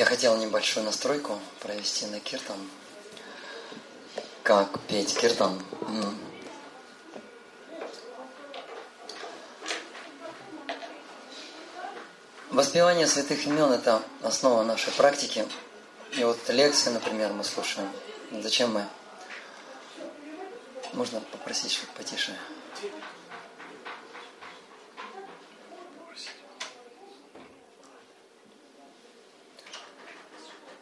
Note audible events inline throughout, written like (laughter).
Я хотел небольшую настройку провести на киртан. Как петь киртан. Воспевание святых имен – это основа нашей практики. И вот лекции, например, мы слушаем. Зачем мы? Можно попросить, чтобы потише.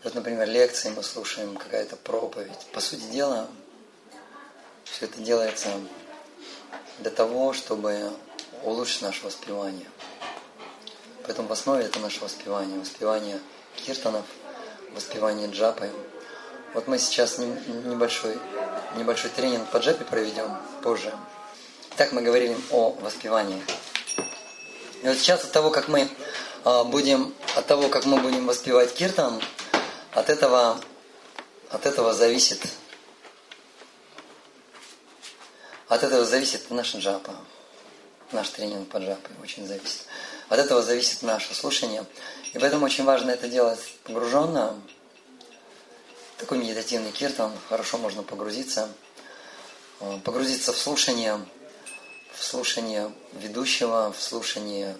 Вот, например, лекции мы слушаем, какая-то проповедь. По сути дела, все это делается для того, чтобы улучшить наше воспевание. Поэтому в основе это наше воспевание. Воспевание киртанов, воспевание джапы. Вот мы сейчас небольшой, небольшой тренинг по джапе проведем позже. Так мы говорили о воспевании. И вот сейчас от того, как мы а, будем, от того, как мы будем воспевать киртан, от этого, от этого зависит от этого зависит наша джапа. Наш тренинг по джапе очень зависит. От этого зависит наше слушание. И поэтому очень важно это делать погруженно. Такой медитативный киртан, хорошо можно погрузиться. Э, погрузиться в слушание, в слушание ведущего, в слушание...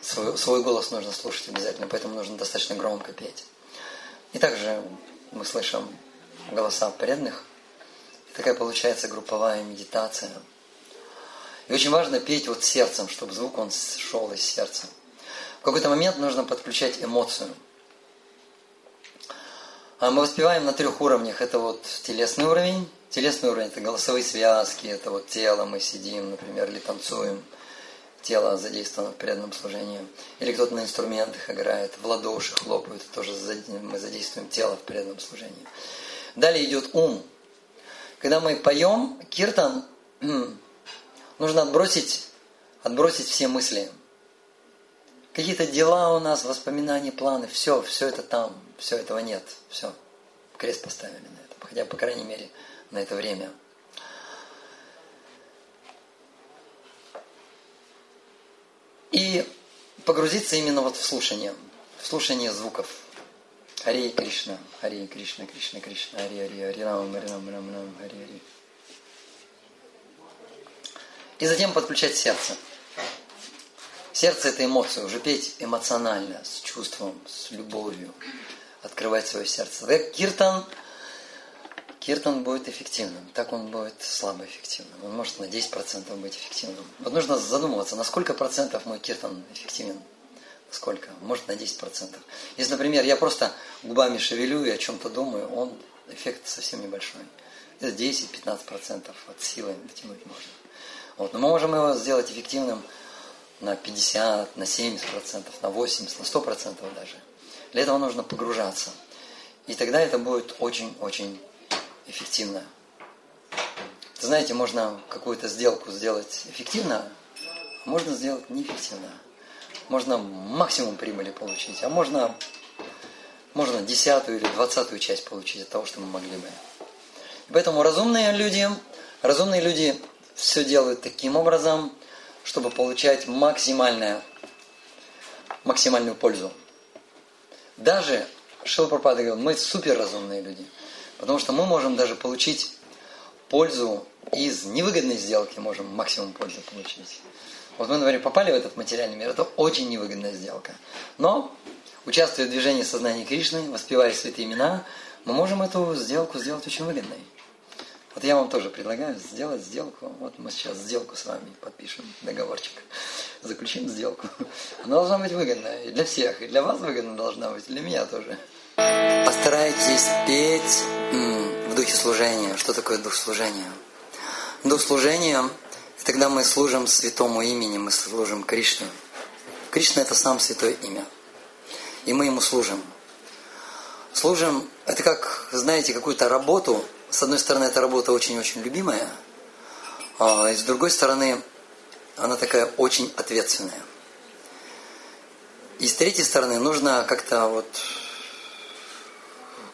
Свой, свой голос нужно слушать обязательно, поэтому нужно достаточно громко петь. И также мы слышим голоса преданных. Такая получается групповая медитация. И очень важно петь вот сердцем, чтобы звук он шел из сердца. В какой-то момент нужно подключать эмоцию. А мы воспеваем на трех уровнях. Это вот телесный уровень. Телесный уровень – это голосовые связки, это вот тело, мы сидим, например, или танцуем – тело задействовано в преданном служении. Или кто-то на инструментах играет, в ладоши хлопают, тоже мы задействуем тело в преданном служении. Далее идет ум. Когда мы поем киртан, нужно отбросить, отбросить все мысли. Какие-то дела у нас, воспоминания, планы, все, все это там, все этого нет, все. Крест поставили на это, хотя, по крайней мере, на это время – И погрузиться именно вот в слушание, в слушание звуков. Хари Кришна, Хари Кришна, Кришна, Кришна, Хари Хари, Хари Рам, Хари Рам, Рам, Рам, Хари Хари. И затем подключать сердце. Сердце – это эмоция, уже петь эмоционально, с чувством, с любовью, открывать свое сердце. Киртан – Киртан будет эффективным, так он будет слабо эффективным. Он может на 10% быть эффективным. Вот нужно задумываться, на сколько процентов мой киртан эффективен. Сколько? Может на 10%. Если, например, я просто губами шевелю и о чем-то думаю, он эффект совсем небольшой. Это 10-15% от силы дотянуть можно. Вот. Но мы можем его сделать эффективным на 50, на 70%, на 80%, на 100% даже. Для этого нужно погружаться. И тогда это будет очень-очень эффективно. Знаете, можно какую-то сделку сделать эффективно, а можно сделать неэффективно. Можно максимум прибыли получить, а можно, можно десятую или двадцатую часть получить от того, что мы могли бы. И поэтому разумные люди, разумные люди все делают таким образом, чтобы получать максимальное, максимальную пользу. Даже Шилпрапада говорил, мы суперразумные люди – Потому что мы можем даже получить пользу из невыгодной сделки, можем максимум пользы получить. Вот мы, например, попали в этот материальный мир, это очень невыгодная сделка. Но, участвуя в движении сознания Кришны, воспевая святые имена, мы можем эту сделку сделать очень выгодной. Вот я вам тоже предлагаю сделать сделку. Вот мы сейчас сделку с вами подпишем, договорчик. Заключим сделку. Она должна быть выгодная. И для всех. И для вас выгодна должна быть, и для меня тоже. Постарайтесь петь в духе служения. Что такое дух служения? Дух служения – тогда мы служим святому имени, мы служим Кришне. Кришна – это сам святое имя. И мы ему служим. Служим – это как, знаете, какую-то работу. С одной стороны, эта работа очень-очень любимая, а с другой стороны, она такая очень ответственная. И с третьей стороны, нужно как-то вот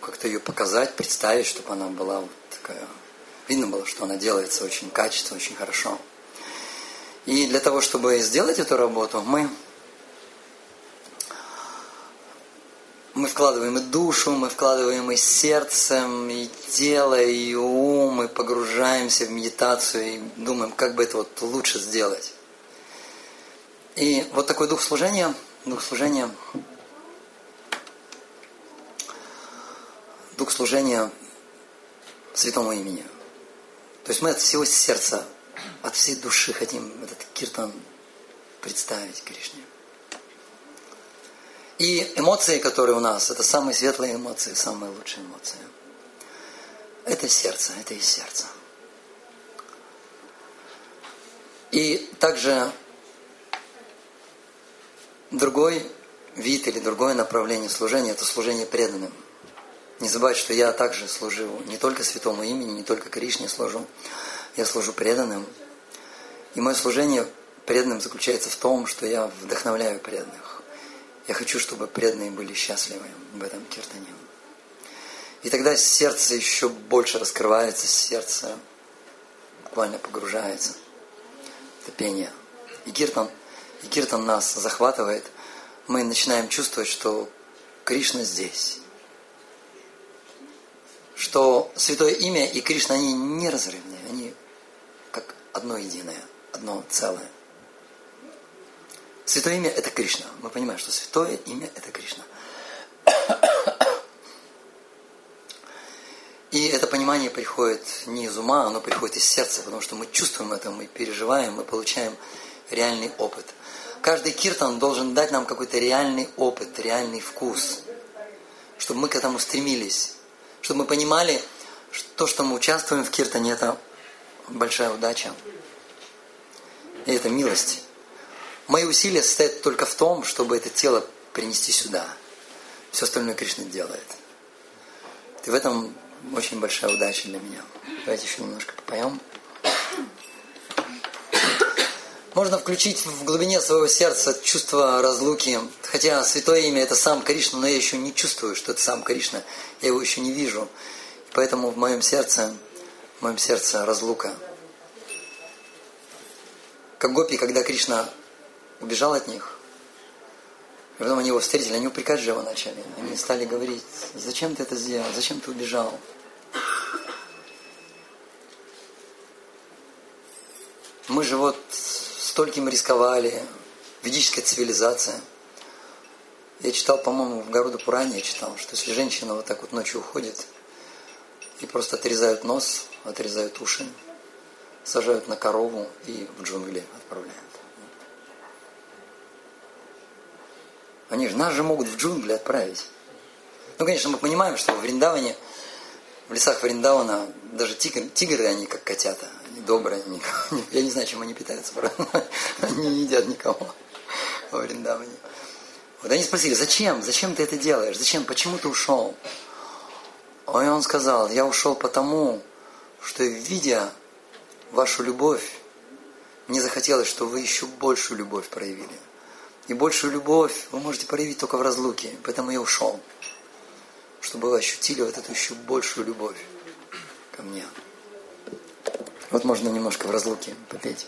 как-то ее показать, представить, чтобы она была вот такая... Видно было, что она делается очень качественно, очень хорошо. И для того, чтобы сделать эту работу, мы мы вкладываем и душу, мы вкладываем и сердцем, и тело, и ум, и погружаемся в медитацию, и думаем, как бы это вот лучше сделать. И вот такой дух служения, дух служения, дух служения святому имени. То есть мы от всего сердца, от всей души хотим этот киртан представить Кришне. И эмоции, которые у нас, это самые светлые эмоции, самые лучшие эмоции. Это сердце, это из сердца. И также другой вид или другое направление служения – это служение преданным. Не забывайте, что я также служу не только святому имени, не только Кришне служу, я служу преданным. И мое служение преданным заключается в том, что я вдохновляю преданных. Я хочу, чтобы преданные были счастливы в этом киртане. И тогда сердце еще больше раскрывается, сердце буквально погружается в пение. И киртан, и киртан нас захватывает. Мы начинаем чувствовать, что Кришна здесь. Что Святое Имя и Кришна, они неразрывные, они как одно единое, одно целое. Святое имя – это Кришна. Мы понимаем, что святое имя – это Кришна. И это понимание приходит не из ума, оно приходит из сердца, потому что мы чувствуем это, мы переживаем, мы получаем реальный опыт. Каждый киртан должен дать нам какой-то реальный опыт, реальный вкус, чтобы мы к этому стремились, чтобы мы понимали, что то, что мы участвуем в киртане, это большая удача. И это милость. Мои усилия состоят только в том, чтобы это тело принести сюда. Все остальное Кришна делает. И в этом очень большая удача для меня. Давайте еще немножко попоем. Можно включить в глубине своего сердца чувство разлуки. Хотя святое имя это сам Кришна, но я еще не чувствую, что это сам Кришна. Я его еще не вижу. Поэтому в моем сердце, в моем сердце разлука. Как гопи, когда Кришна убежал от них. И потом они его встретили, они упрекать же его начали. Они стали говорить, зачем ты это сделал, зачем ты убежал? Мы же вот стольким рисковали, ведическая цивилизация. Я читал, по-моему, в Города Пуране я читал, что если женщина вот так вот ночью уходит и просто отрезают нос, отрезают уши, сажают на корову и в джунгли отправляют. Они же нас же могут в джунгли отправить. Ну, конечно, мы понимаем, что в Вриндаване, в лесах Вриндавана даже тигры, тигры они как котята, они добрые, они, (laughs) я не знаю, чем они питаются, (laughs) они не едят никого во Вриндаване. Вот они спросили, зачем, зачем ты это делаешь, зачем, почему ты ушел? И он сказал, я ушел потому, что видя вашу любовь, мне захотелось, чтобы вы еще большую любовь проявили. И большую любовь вы можете проявить только в разлуке. Поэтому я ушел. Чтобы вы ощутили вот эту еще большую любовь ко мне. Вот можно немножко в разлуке попеть.